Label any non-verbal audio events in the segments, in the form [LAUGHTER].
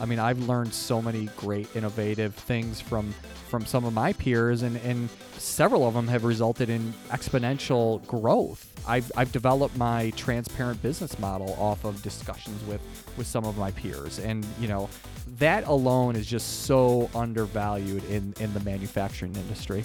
I mean, I've learned so many great innovative things from from some of my peers, and, and several of them have resulted in exponential growth. I've, I've developed my transparent business model off of discussions with, with some of my peers. And, you know, that alone is just so undervalued in, in the manufacturing industry.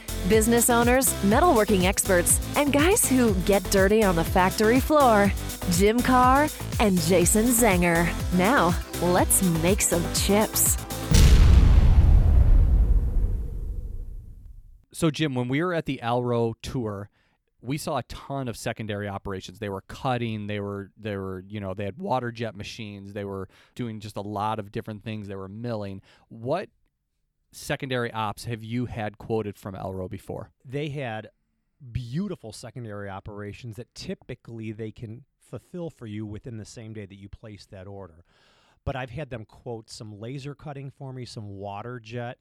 Business owners, metalworking experts, and guys who get dirty on the factory floor. Jim Carr and Jason Zenger. Now, let's make some chips. So, Jim, when we were at the Alro tour, we saw a ton of secondary operations. They were cutting, they were they were, you know, they had water jet machines, they were doing just a lot of different things. They were milling. What secondary ops have you had quoted from Alro before? They had beautiful secondary operations that typically they can fulfill for you within the same day that you place that order. But I've had them quote some laser cutting for me, some water jet,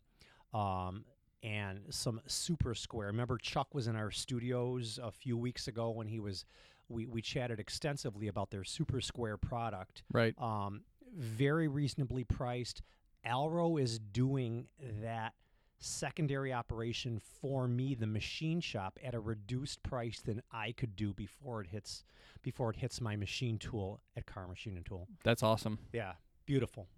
um, and some super square. Remember, Chuck was in our studios a few weeks ago when he was. We, we chatted extensively about their super square product. Right. Um, very reasonably priced. Alro is doing that secondary operation for me, the machine shop, at a reduced price than I could do before it hits before it hits my machine tool at Carr Machine and Tool. That's awesome. Yeah, beautiful.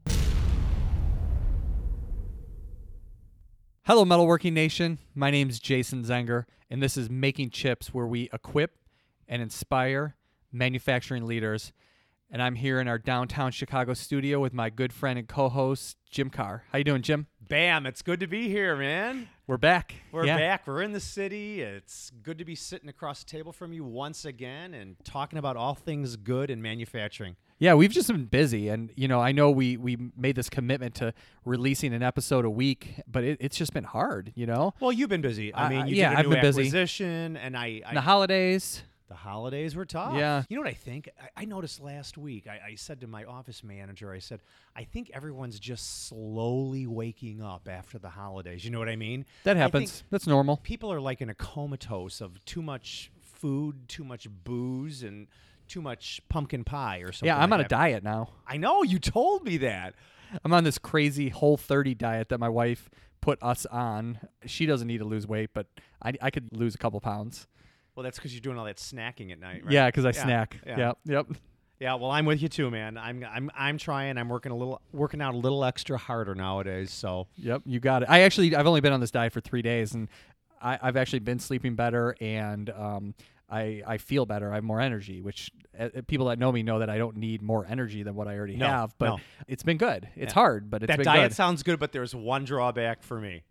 Hello, Metalworking Nation. My name is Jason Zenger, and this is Making Chips, where we equip and inspire manufacturing leaders. And I'm here in our downtown Chicago studio with my good friend and co-host Jim Carr. How you doing, Jim? Bam! It's good to be here, man. We're back. We're Yeah. back. We're in the city. It's good to be sitting across the table from you once again and talking about all things good in manufacturing. Yeah, we've just been busy, and you know, I know we we made this commitment to releasing an episode a week, but it, it's just been hard. You know, Well, you've been busy. I I- mean, you yeah, did a I've been busy. and I, I the holidays. The holidays were tough. Yeah. You know what I think? I, I noticed last week, I, I said to my office manager, I said, I think everyone's just slowly waking up after the holidays. You know what I mean? That happens. That's normal. people are like in a comatose of too much food, too much booze, and too much pumpkin pie or something. Yeah, I'm like on a diet now. I know. You told me that. I'm on this crazy whole 30 diet that my wife put us on. She doesn't need to lose weight, but I, I could lose a couple pounds. Well, that's because you're doing all that snacking at night, right? Yeah, because I Yeah, snack. yeah. Yep. Yep. Yeah, well, I'm with you too, man. I'm I'm I'm trying. I'm working a little, working out a little extra harder nowadays. So Yep. You got it. I actually, I've only been on this diet for three days, and I, I've actually been sleeping better, and um, I I feel better. I have more energy, which uh, people that know me know that I don't need more energy than what I already No, have. But no. it's been good. It's Yeah. hard, but it's that diet good. sounds good, but there's one drawback for me.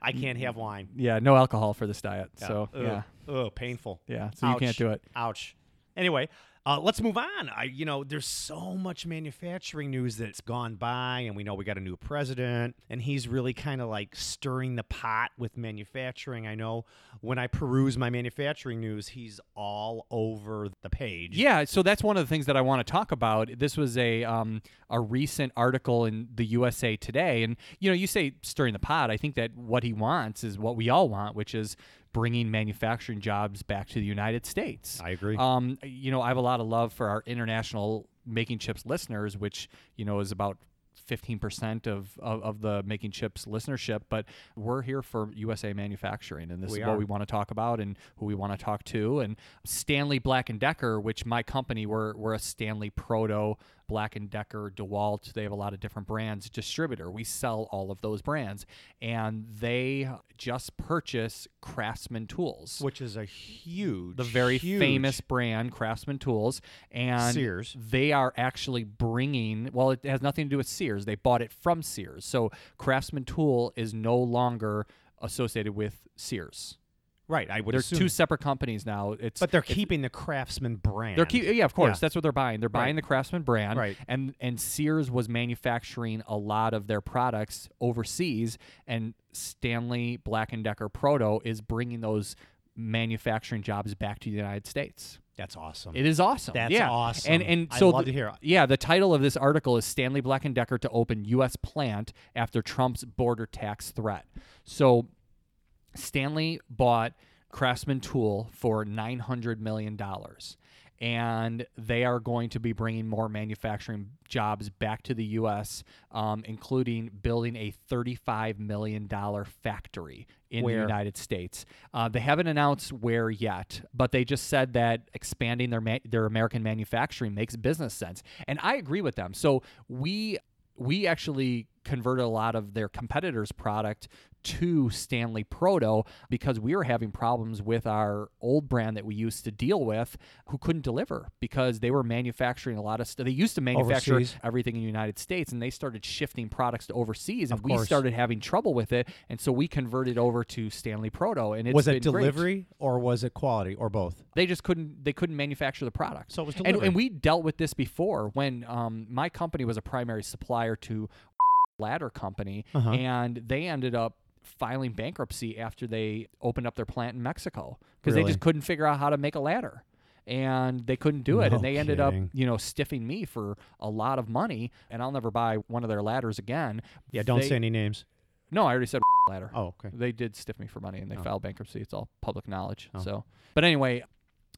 I can't have wine. yeah, no alcohol for this diet. Yeah. So Ugh. yeah, Ugh, painful. yeah. So you can't do it. Ouch. Anyway, uh, let's move on. I, you know, there's so much manufacturing news that's gone by, and we know we got a new president, and he's really kind of like stirring the pot with manufacturing. I know when I peruse my manufacturing news, he's all over the page. Yeah, so that's one of the things that I want to talk about. This was a um, a recent article in the USA Today, and you know, you say stirring the pot. I think that what he wants is what we all want, which is bringing manufacturing jobs back to the United States. I agree. Um, you know, I have a lot of love for our international making chips listeners, which you know is about. 15% of, of, of the making chips listenership but we're here for usa manufacturing and this We is are. what we want to talk about and who we want to talk to and stanley black and decker which my company we're, we're a stanley proto black and decker dewalt they have a lot of different brands distributor we sell all of those brands and they just purchase craftsman tools which is a huge, the very huge- famous brand Craftsman Tools, and Sears. They are actually bringing. Well, it has nothing to do with Sears. They bought it from Sears, so Craftsman Tool is no longer associated with Sears. Right, I would They're assume. two separate companies now. It's but they're keeping the Craftsman brand. They're keep, yeah, of course. Yeah. That's what they're buying. They're buying Right. the Craftsman brand, Right. And and Sears was manufacturing a lot of their products overseas, and Stanley Black and Decker Proto is bringing those manufacturing jobs back to the United States. That's awesome. It is awesome. That's yeah. awesome. And and so I love the- to hear. Yeah, the title of this article is Stanley Black and Decker to open U.S. plant after Trump's border tax threat. So Stanley bought Craftsman Tool for nine hundred million dollars. And they are going to be bringing more manufacturing jobs back to the U.S., um, including building a $35 million factory in the United States. Uh, they haven't announced where yet, but they just said that expanding their ma- their American manufacturing makes business sense, and I agree with them. So we we actually converted a lot of their competitors' product to Stanley Proto because we were having problems with our old brand that we used to deal with who couldn't deliver because they were manufacturing a lot of stuff. They used to manufacture Overseas. everything in the United States and they started shifting products to overseas and Of we course. started having trouble with it and so we converted over to Stanley Proto and it's was it been great. delivery or was it quality or both? They just couldn't they couldn't manufacture the product. So it was and, delivery. and we dealt with this before when um, my company was a primary supplier to ladder company Uh-huh. and they ended up filing bankruptcy after they opened up their plant in Mexico because they just couldn't figure out how to make a ladder and they couldn't do it No and they ended kidding. up you know stiffing me for a lot of money and I'll never buy one of their ladders again. Yeah, don't They- say any names. No, I already said [LAUGHS] ladder. Oh, okay. They did stiff me for money and they Oh. filed bankruptcy. It's all public knowledge. Oh. So, but anyway,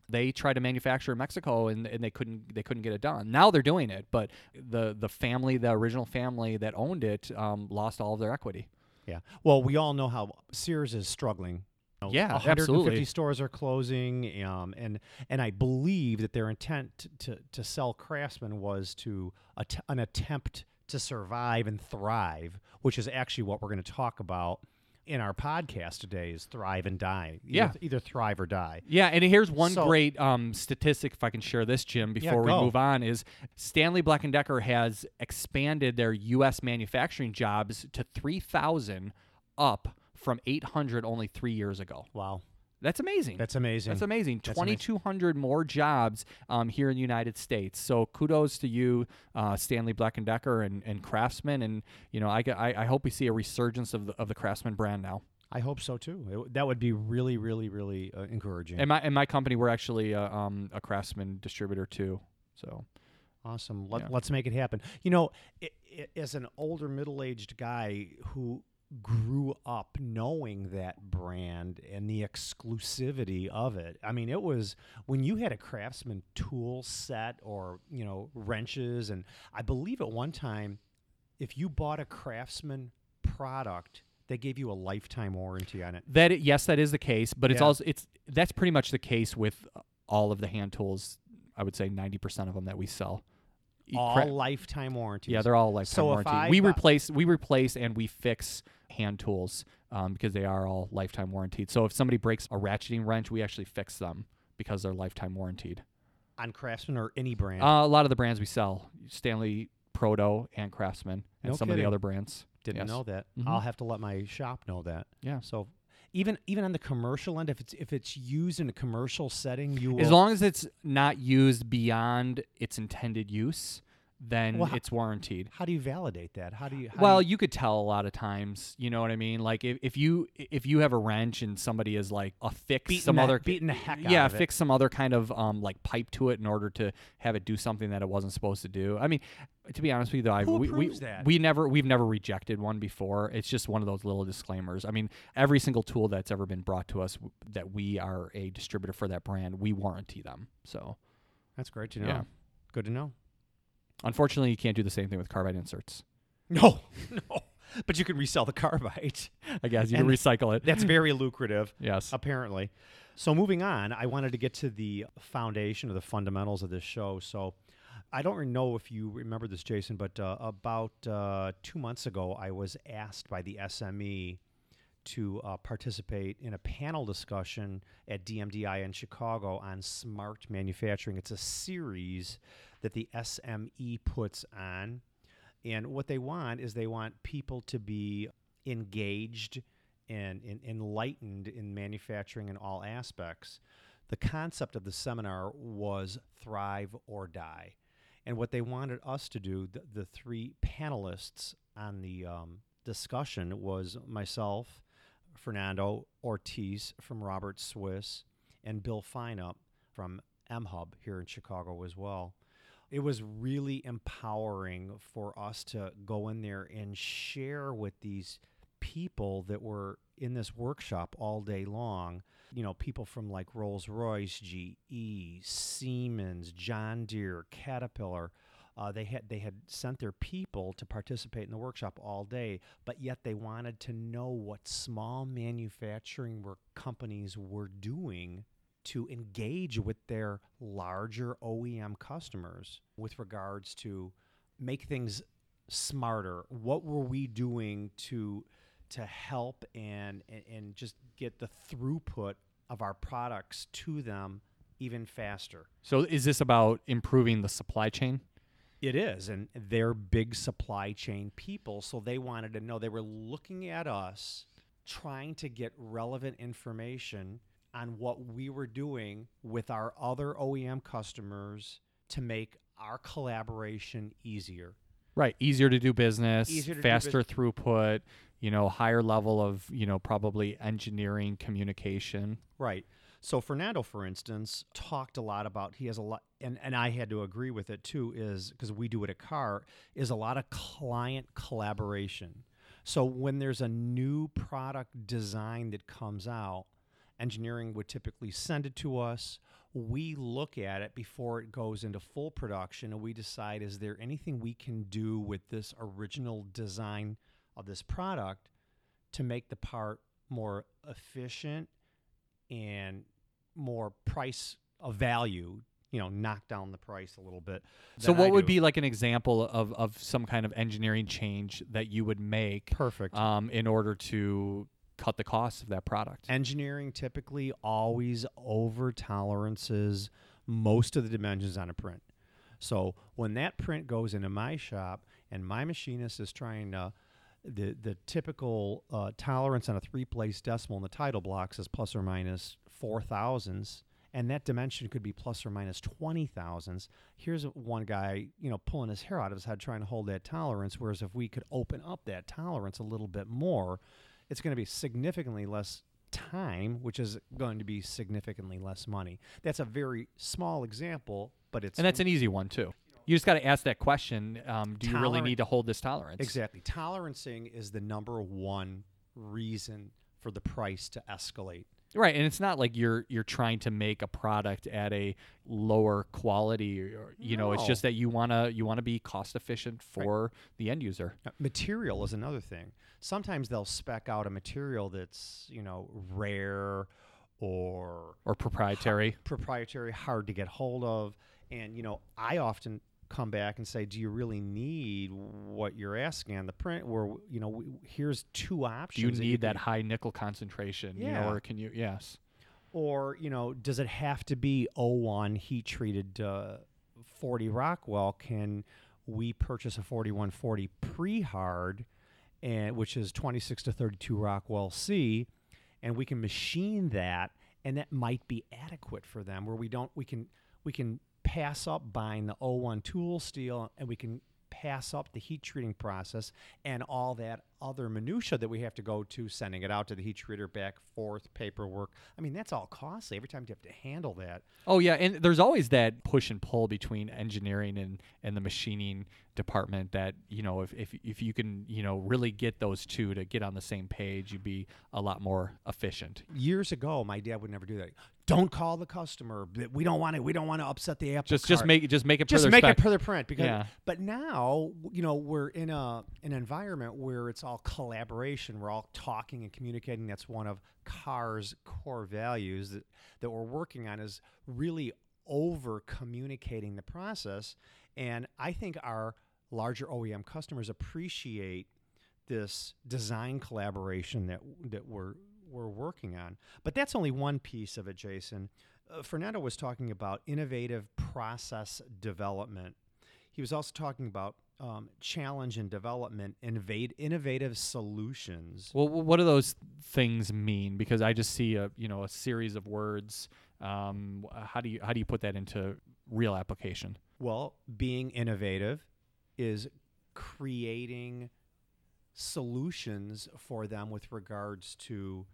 they tried to manufacture in Mexico and, and they couldn't they couldn't get it done. Now they're doing it, but the the family, the original family that owned it, um, lost all of their equity. Yeah. Well, we all know how Sears is struggling. You know, Yeah, 150 absolutely. stores are closing, um, and and I believe that their intent to to sell Craftsman was to att- an attempt to survive and thrive, which is actually what we're going to talk about in our podcast today: is thrive and die. Either, Yeah. either thrive or die. Yeah, and here's one So- great um, statistic, if I can share this, Jim, Yeah, before we move on, is Stanley Black and Decker has expanded their U.S. manufacturing jobs to 3,000, up from 800 only three years ago. Wow, That's amazing. that's amazing. That's amazing. 2,200 more jobs um, here in the United States. So kudos to you, uh, Stanley Black and Decker and, and Craftsman. And you know, I I hope we see a resurgence of the, of the Craftsman brand now. I hope so too. It that would be really, really, really uh, encouraging. And my and my company, we're actually uh, um, a Craftsman distributor too. So Awesome. Let, Yeah. Let's make it happen. You know, i i as an older middle aged guy who grew up knowing that brand and the exclusivity of it, I mean, it was when you had a craftsman tool set or, you know, wrenches. And I believe at one time, if you bought a craftsman product, they gave you a lifetime warranty on it. that yes, that is the case. But it's Yeah. also it's that's pretty much the case with all of the hand tools. I would say 90% of them that we sell. All cra- lifetime warranties. Yeah, they're all lifetime So warranty. I we bu- replace, we replace, and we fix hand tools um, because they are all lifetime warranted. So if somebody breaks a ratcheting wrench, we actually fix them because they're lifetime warranted. on craftsman or any brand. Uh, a lot of the brands we sell, Stanley, Proto, and Craftsman, and No some of the other brands. Didn't yes. know that. Mhm. I'll have to let my shop know that. Yeah. So even even on the commercial end, if it's if it's used in a commercial setting, you will. As long as it's not used beyond its intended use, then Well, it's warranted. how do you validate that? How do you? How Well, do you, you could tell a lot of times. You know what I mean? Like if, if you if you have a wrench and somebody is like affix Beating some the- other beating the heck out yeah of it. fix some other kind of um like pipe to it in order to have it do something that it wasn't supposed to do. I mean, to be honest with you, though, I, we, we we never we've never rejected one before. It's just one of those little disclaimers. I mean, every single tool that's ever been brought to us that we are a distributor for that brand, we warranty them. So that's great to know. yeah. Good to know. Unfortunately, you can't do the same thing with carbide inserts. No, [LAUGHS] no. But you can resell the carbide. I guess you can recycle it. That's very [LAUGHS] lucrative. yes. apparently. So moving on, I wanted to get to the foundation or the fundamentals of this show. So I don't know if you remember this, Jason, but uh, about uh, two months ago, I was asked by the SME to uh, participate in a panel discussion at DMDI in Chicago on smart manufacturing. It's a series that the SME puts on. And what they want is they want people to be engaged and, and enlightened in manufacturing in all aspects. The concept of the seminar was thrive or die. And what they wanted us to do, the, the three panelists on the um, discussion was myself, Fernando Ortiz from Robert Swiss, and Bill Feinup from M Hub here in Chicago as well. It was really empowering for us to go in there and share with these people that were in this workshop all day long. You know, people from like Rolls Royce, GE, Siemens, John Deere, Caterpillar. Uh, they had they had sent their people to participate in the workshop all day, but yet they wanted to know what small manufacturing companies were doing to engage with their larger OEM customers with regards to make things smarter. What were we doing to to help and, and, just get the throughput of our products to them even faster? So is this about improving the supply chain? It is, and they're big supply chain people, so they wanted to know. They were looking at us, trying to get relevant information on what we were doing with our other OEM customers to make our collaboration easier. Right, easier to do business, Easier to do faster throughput, you know, higher level of, you know, probably engineering communication. Right. So Fernando, for instance, talked a lot about he has a lot, and, and I had to agree with it too, is because we do it at Carr, is a lot of client collaboration. So when there's a new product design that comes out, engineering would typically send it to us. We look at it before it goes into full production and we decide is there anything we can do with this original design of this product to make the part more efficient and more price of value, you know, knock down the price a little bit. So what would be like an example of, of some kind of engineering change that you would make perfect? um, in order to cut the cost of that product? Engineering typically always over tolerances most of the dimensions on a print. So when that print goes into my shop and my machinist is trying to the the typical uh, tolerance on a three place decimal in the title blocks is plus or minus four thousandths, and that dimension could be plus or minus twenty thousandths. Here's one guy, you know, pulling his hair out of his head trying to hold that tolerance. Whereas if we could open up that tolerance a little bit more, it's going to be significantly less time, which is going to be significantly less money. That's a very small example, but it's and that's an easy one too. You just got to ask that question: um, Do you really need to hold this tolerance? Exactly. Tolerancing is the number one reason for the price to escalate. Right, and it's not like you're you're trying to make a product at a lower quality, or you know, it's just that you wanna you wanna be cost efficient for the end user. Now, material is another thing. Sometimes they'll spec out a material that's, you know, rare or or proprietary. proprietary, hard to get hold of. And, you know, I often come back and say, do you really need what you're asking on the print? Where, you know, w- here's two Do options. you need that can- high nickel concentration? You know, Yeah. or can you? Yes. or you know does it have to be O1 heat treated uh, 40 Rockwell can we purchase a 4140 pre-hard and which is 26 to 32 Rockwell C and we can machine that and that might be adequate for them where we don't we can we can pass up buying the O1 tool steel and we can pass up the heat treating process and all that other minutia that we have to go to sending it out to the heat treater back forth paperwork. I mean that's all costly every time you have to handle that. Oh yeah, and there's always that push and pull between engineering and, and the machining department that, you know, if, if if you can, you know, really get those two to get on the same page, you'd be a lot more efficient. years ago my dad would never do that don't call the customer we don't want to we don't want to upset the apple Just just make it just make it just make spec. it per the print because Yeah. but now you know we're in a an environment where it's all collaboration we're all talking and communicating that's one of Carr's core values that, that we're working on is really over communicating the process and i think our larger oem customers appreciate this design collaboration that that we're we're working on. But that's only one piece of it, Jason. Uh, Fernando was talking about innovative process development. He was also talking about um, challenge and development, innovate, innovative solutions. Well, what do those things mean? Because I just see a you know a series of words. Um, how do you how do you put that into real application? Well, being innovative is creating solutions for them with regards to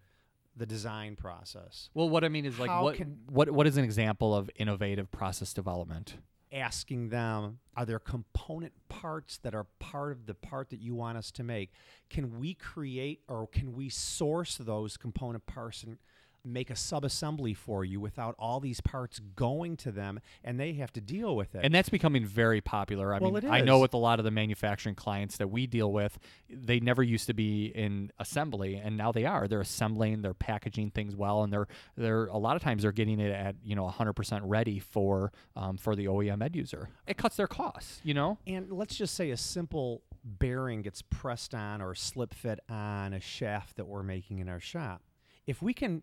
the design process. Well, what I mean is like How what can- what what is an example of innovative process development? asking them are there component parts that are part of the part that you want us to make can we create or can we source those component parts and make a subassembly for you without all these parts going to them and they have to deal with it And that's becoming very popular. I Well, mean, I know with a lot of the manufacturing clients that we deal with, they never used to be in assembly, and now they are. They're assembling, they're packaging things well, and they're they're a lot of times they're getting it at you know 100% ready for um, for the OEM end user. It cuts their costs, you know. and let's just say a simple bearing gets pressed on or slip fit on a shaft that we're making in our shop if we can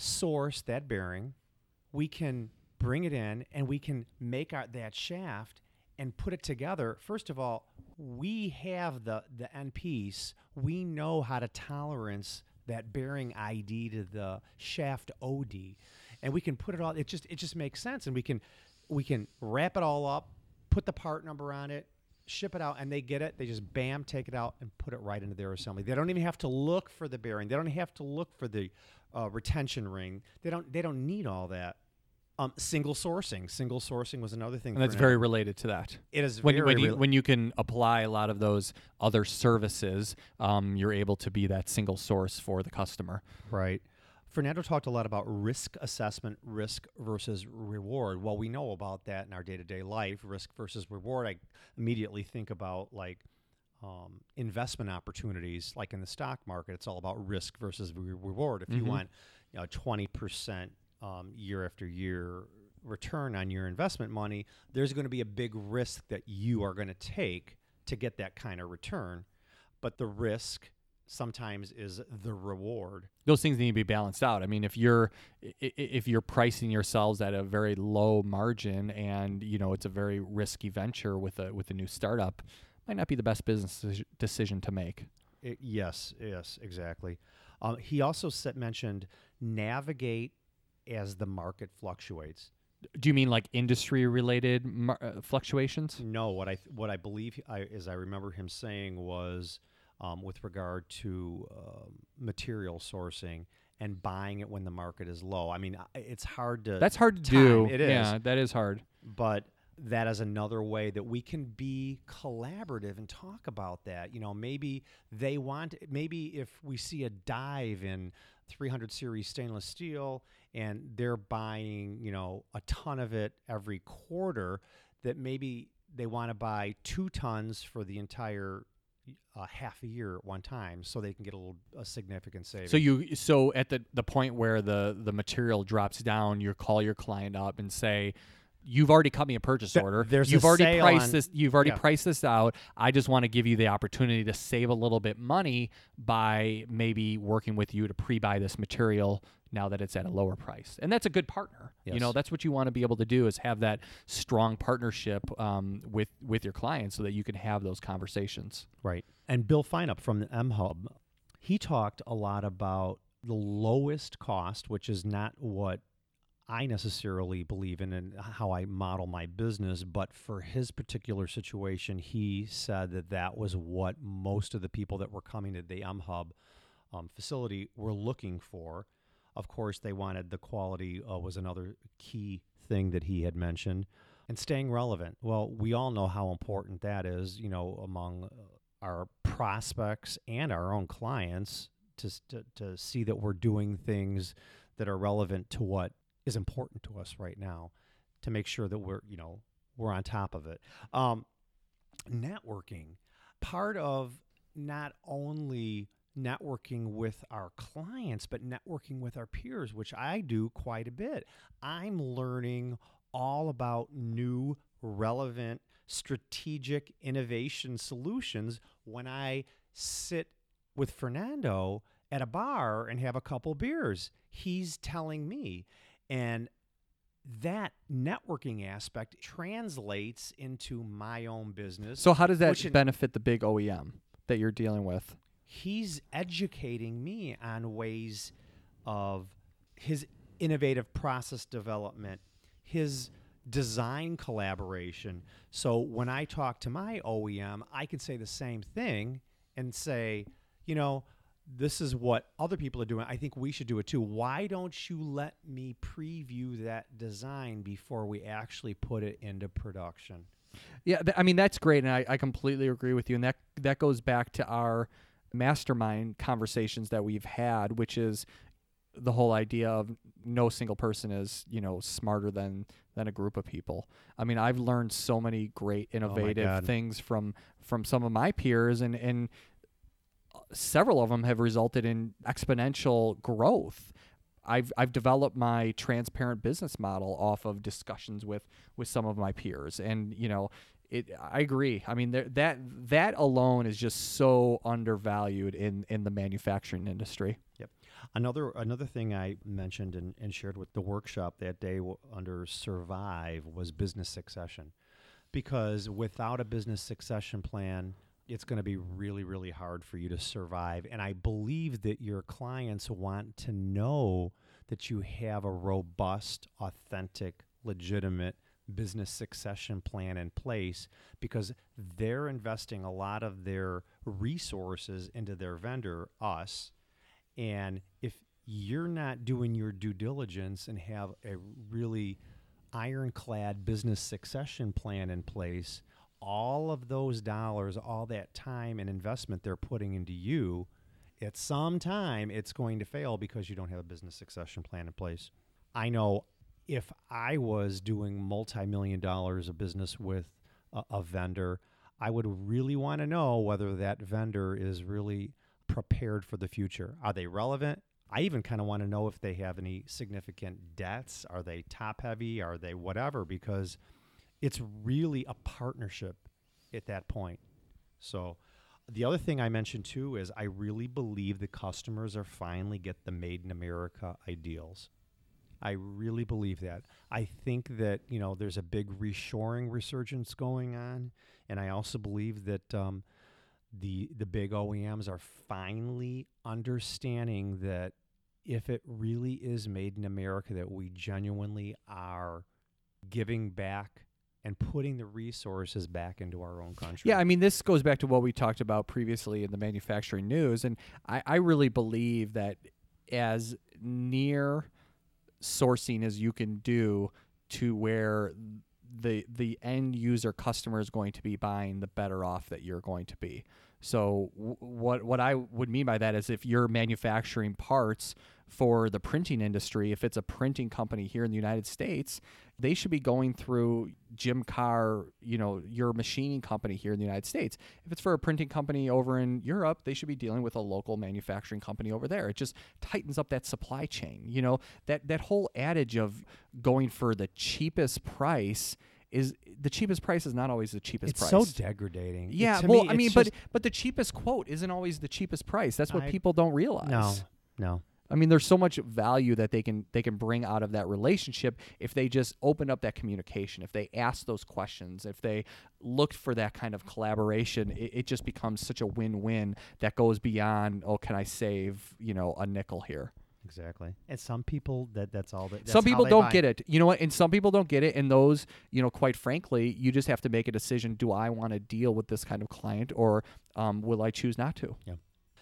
source that bearing we can bring it in and we can make our, that shaft and put it together. First of all we have the the end piece. We know how to tolerance that bearing id to the shaft od and we can put it all it just it just makes sense. And we can we can wrap it all up put the part number on it ship it out and they get it they just bam take it out and put it right into their assembly they don't even have to look for the bearing they don't have to look for the uh, retention ring they don't they don't need all that um, single sourcing single sourcing was another thing And that's very related to that. it is When, very when you when you can apply a lot of those other services, um, you're able to be that single source for the customer. Right. Fernando talked a lot about risk assessment, risk versus reward. Well, we know about that in our day to day life, risk versus reward. I immediately think about like um, investment opportunities, like in the stock market. It's all about risk versus re- reward. If you Mhm. want, you know, twenty percent um, year after year return on your investment money, there's going to be a big risk that you are going to take to get that kind of return. But the risk sometimes is the reward. those things need to be balanced out. I mean, if you're if you're pricing yourselves at a very low margin and you know it's a very risky venture with a with a new startup, might not be the best business decision to make. I- yes, yes, exactly. Um, he also said, mentioned navigate as the market fluctuates. Do you mean like industry related mar- uh, fluctuations? No, what I th- what I believe I, as I remember him saying was um, with regard to um, material sourcing and buying it when the market is low. I mean, it's hard to That's hard to time, do. It is, Yeah, that is hard. but that is another way that we can be collaborative and talk about that. You know, maybe they want, maybe if we see a dive in 300 series stainless steel and they're buying, you know, a ton of it every quarter, that maybe they want to buy two tons for the entire uh, half a year at one time so they can get a little a significant savings. So you so at the the point where the the material drops down, you call your client up and say, "You've already cut me a purchase Th- order. there's you've already priced on- this. You've already yeah. priced this out. I just want to give you the opportunity to save a little bit money by maybe working with you to pre-buy this material." Now that it's at a lower price, and that's a good partner. You know, that's what you want to be able to do is have that strong partnership um, with with your clients, so that you can have those conversations. Right. And Bill Feinup from the M Hub, he talked a lot about the lowest cost, which is not what I necessarily believe in and how I model my business, but for his particular situation, he said that that was what most of the people that were coming to the M Hub um, facility were looking for. Of course, they wanted the quality uh, was another key thing that he had mentioned, and staying relevant. Well, we all know how important that is. You know, among uh, our prospects and our own clients to, to to see that we're doing things that are relevant to what is important to us right now, to make sure that we're you know we're on top of it. Um, networking, part of not only networking with our clients, but networking with our peers, which I do quite a bit. I'm learning all about new, relevant, strategic innovation solutions when I sit with Fernando at a bar and have a couple beers. He's telling me. And that networking aspect translates into my own business. So how does that benefit the big OEM that you're dealing with? He's educating me on ways of his innovative process development, his design collaboration. So when I talk to my OEM, I can say the same thing and say, you know, this is what other people are doing. I think we should do it too. Why don't you let me preview that design before we actually put it into production? Yeah, th- I mean that's great, and I, I completely agree with you. And that that goes back to our mastermind conversations that we've had, which is the whole idea of no single person is you know smarter than than a group of people. I mean, I've learned so many great oh innovative God. things from from some of my peers, and and uh, several of them have resulted in exponential growth. I've I've developed my transparent business model off of discussions with with some of my peers, and you know, it. I agree. I mean, there, that that alone is just so undervalued in in the manufacturing industry. Yep. Another another thing I mentioned and, and shared with the workshop that day under survive was business succession, because without a business succession plan, it's going to be really really hard for you to survive. And I believe that your clients want to know that you have a robust, authentic, legitimate business succession plan in place because they're investing a lot of their resources into their vendor, us. And if you're not doing your due diligence and have a really ironclad business succession plan in place, all of those dollars, all that time and investment they're putting into you, at some time it's going to fail because you don't have a business succession plan in place. I know if I was doing multi million dollars of business with a, a vendor, I would really want to know whether that vendor is really prepared for the future. Are they relevant? I even kind of want to know if they have any significant debts. Are they top heavy? Are they whatever? Because it's really a partnership at that point. So, the other thing I mentioned too is I really believe the customers are finally get the made in America ideals. I really believe that. I think that you know there's a big reshoring resurgence going on, and I also believe that um, the the big OEMs are finally understanding that if it really is made in America, that we genuinely are giving back and putting the resources back into our own country. Yeah, I mean, this goes back to what we talked about previously in the manufacturing news, and I, I really believe that as near sourcing as you can do to where the the end user customer is going to be buying, the better off that you're going to be. So w- what what I would mean by that is if you're manufacturing parts for the printing industry, if it's a printing company here in the United States, they should be going through Jim Carr, you know, your machining company here in the United States. If it's for a printing company over in Europe, they should be dealing with a local manufacturing company over there. It just tightens up that supply chain. You know, that that whole adage of going for the cheapest price is the cheapest price is not always the cheapest it's price. It's so degrading. Yeah, well, me, I mean, but but the cheapest quote isn't always the cheapest price. That's what I- people don't realize. no, no. I mean, there's so much value that they can they can bring out of that relationship if they just open up that communication, if they ask those questions, if they looked for that kind of collaboration. It, it just becomes such a win-win that goes beyond oh, can I save you know a nickel here? Exactly. And some people that that's all that. That's some people don't buy. get it. You know what? And some people don't get it. And those, you know, quite frankly, you just have to make a decision. Do I want to deal with this kind of client, or um, will I choose not to? Yeah.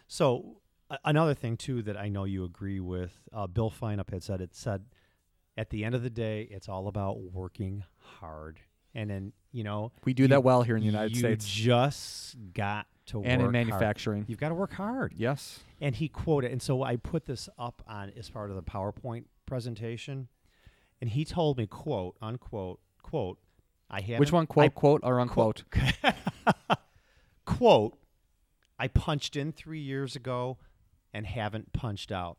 So another thing too that I know you agree with, uh, Bill Feinup had said it said, at the end of the day, it's all about working hard, and then you know We do you- that well here in the United States. you States just got to and work in hard. manufacturing. You've got to work hard. Yes. And he quoted, and so I put this up on as part of the PowerPoint presentation, and he told me, quote unquote, quote, I have Which one? Quote, quote, or unquote? [LAUGHS] quote, I punched in three years ago and haven't punched out.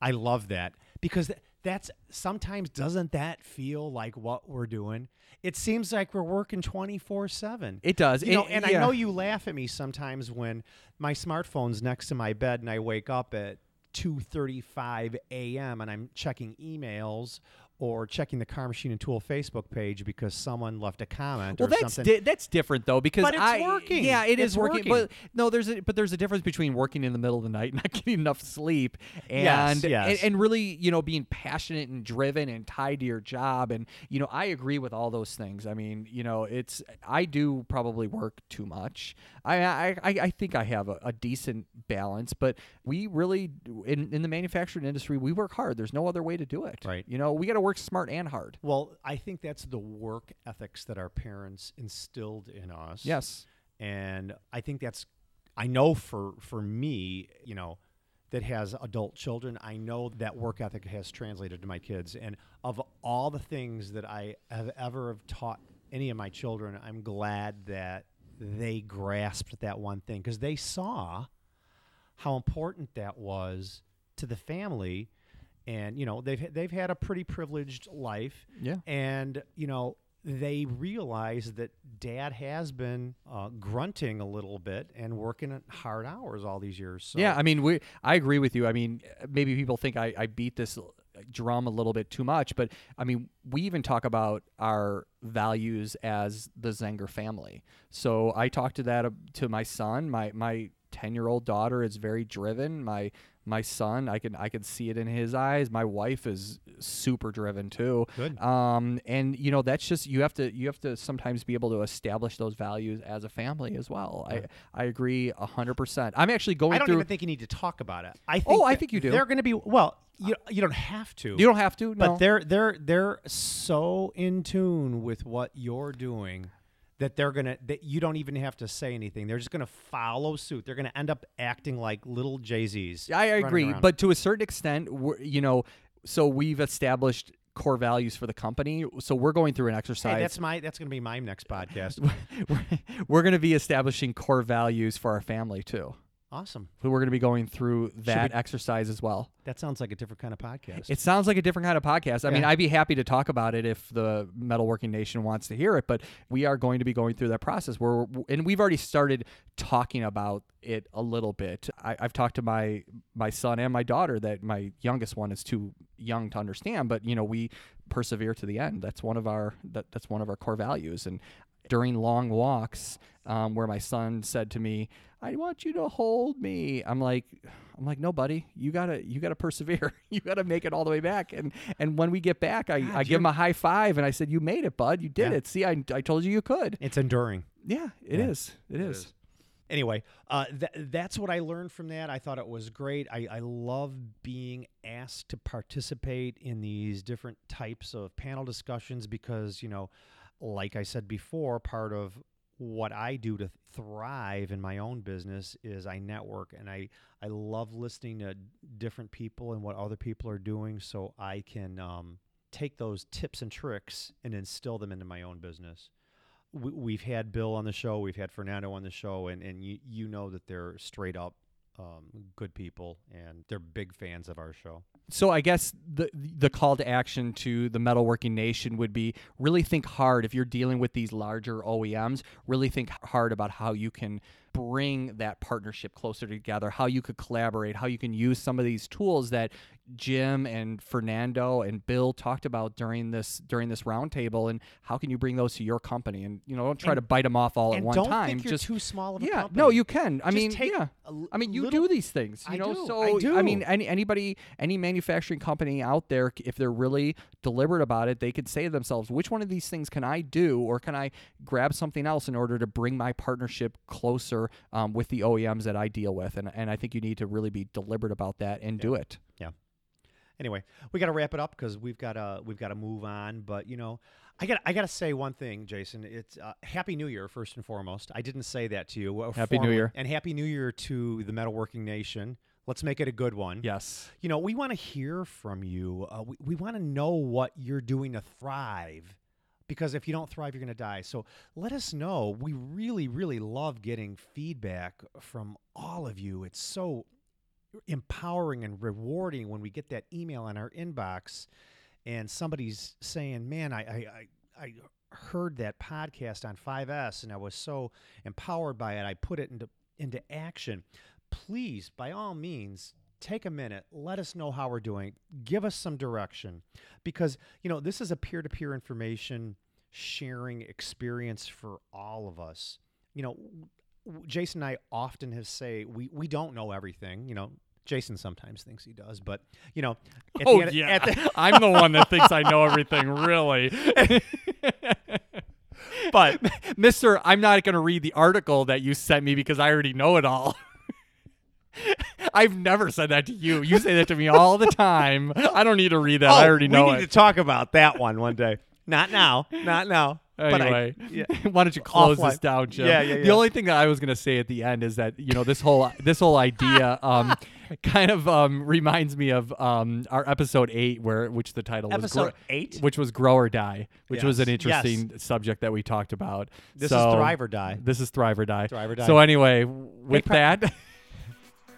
I love that because th- that's sometimes doesn't that feel like what we're doing? It seems like we're working 24 7. It does. You know, It- and I know you laugh at me sometimes when my smartphone's next to my bed and I wake up at 2:35 a.m. and I'm checking emails or checking the Carr machine and tool facebook page because someone left a comment Well, or that's something di- that's different though because But it's I, working. Yeah, it is It's working, working. But no, there's a but there's a difference between working in the middle of the night, [LAUGHS] and not getting enough sleep, and Yes, and, yes. and really you know being passionate and driven and tied to your job. And you know I agree with all those things. I mean you know it's I do probably work too much. I I, I I think I have a, a decent balance, but we really in in the manufacturing industry we work hard. There's no other way to do it. Right. You know we got to work smart and hard. well i think that's the work ethics that our parents instilled in us Yes. and I think that's I know for for me, you know, that has adult children, I know that work ethic has translated to my kids. And of all the things that I have ever have taught any of my children, I'm glad that they grasped that one thing because they saw how important that was to the family. And you know they've they've had a pretty privileged life, Yeah. and you know they realize that dad has been uh, grunting a little bit and working at hard hours all these years. So Yeah, I mean, we. I agree with you. I mean, maybe people think I, I beat this drum a little bit too much, but I mean, we even talk about our values as the Zenger family. So I talk to that uh, to my son. My my ten year old daughter is very driven. My my son, I can I can see it in his eyes. My wife is super driven too. Good. Um, and you know that's just you have to you have to sometimes be able to establish those values as a family as well. I I agree a hundred percent. I'm actually going through. I don't through. even think you need to talk about it. I think Oh, I think you do. They're going to be well. You you don't have to. You don't have to, but they're they're they're so in tune with what you're doing that they're gonna that you don't even have to say anything. They're just gonna follow suit. They're gonna end up acting like little Jay Z's. I agree, but to a certain extent, we're, you know, so we've established core values for the company. So we're going through an exercise. hey, that's my that's gonna be my next podcast. [LAUGHS] we're, we're going to be establishing core values for our family too. Awesome. So we're going to be going through that we- exercise as well. That sounds like a different kind of podcast. It sounds like a different kind of podcast. I mean, I'd be happy to talk about it if the Metalworking Nation wants to hear it, but we are going to be going through that process where, and we've already started talking about it a little bit. I, I've talked to my my son and my daughter that my youngest one is too young to understand, but you know, we persevere to the end. That's one of our that, that's one of our core values. And during long walks, um, where my son said to me, "I want you to hold me," I'm like. I'm like, no, buddy, you gotta, you gotta persevere. [LAUGHS] you gotta make it all the way back. And and when we get back, I, God, I give him a high five, and I said, you made it, bud. You did Yeah. it. See, I, I told you you could. it's enduring. Yeah, it Yeah, is. It is. Anyway, uh, th- that's what I learned from that. I thought it was great. I, I love being asked to participate in these different types of panel discussions because, you know, like I said before, part of what I do to thrive in my own business is I network and I, I love listening to different people and what other people are doing so I can um, take those tips and tricks and instill them into my own business we, we've had Bill on the show, we've had Fernando on the show, and, and you, you know that they're straight up um, good people and they're big fans of our show. So I guess the the call to action to the metalworking nation would be really think hard if you're dealing with these larger OEMs. Really think hard about how you can bring that partnership closer together, how you could collaborate, how you can use some of these tools that Jim and Fernando and Bill talked about during this during this roundtable, and how can you bring those to your company? And you know, don't try And- to bite them off all at one don't time. think you're Just too small of a yeah, company. no, you can. I Just mean, yeah. l- I mean, you little- do these things, you I know. do, So I mean, any anybody, any manufacturing company out there, if they're really deliberate about it, they could say to themselves, "Which one of these things can I do, or can I grab something else in order to bring my partnership closer um, with the OEMs that I deal with?" And and I think you need to really be deliberate about that and do it. Yeah. Anyway, we got to wrap it up because we've got to we've got to move on. But you know, I got I got to say one thing, Jason. It's uh, Happy New Year first and foremost. I didn't say that to you. Happy New. Year. and Happy New Year to the metalworking nation. Let's make it a good one. Yes. You know, we want to hear from you. Uh, we we want to know what you're doing to thrive. Because if you don't thrive, you're going to die. So let us know. We really, really love getting feedback from all of you. It's so empowering and rewarding when we get that email in our inbox and somebody's saying, Man, I, I, I, heard that podcast on 5S and I was so empowered by it. I put it into, into action. Please, by all means, take a minute. Let us know how we're doing. Give us some direction because, you know, this is a peer to peer information sharing experience for all of us. You know, Jason and I often have say we, we don't know everything. You know, Jason sometimes thinks he does, but you know, oh end, yeah, the, [LAUGHS] I'm the one that thinks I know everything. Really, [LAUGHS] but Mister, I'm not going to read the article that you sent me because I already know it all. [LAUGHS] I've never said that to you. You say that to me all the time. I don't need to read that. I already know Oh, we need it. to talk about that one one day. Not now. Not now. But I- Anyway, yeah. [LAUGHS] why don't you close Offline. this down, Jim? Yeah, yeah, yeah. The only thing that I was going to say at the end is that you know this whole this whole idea [LAUGHS] um, kind of um, reminds me of um, our episode eight, where which the title was Episode eight? which was grow or die, which was an Yes, yes. interesting subject that we talked about. This is So, Thrive or Die. This is thrive or die. Thrive or Die. So anyway, with that, [LAUGHS]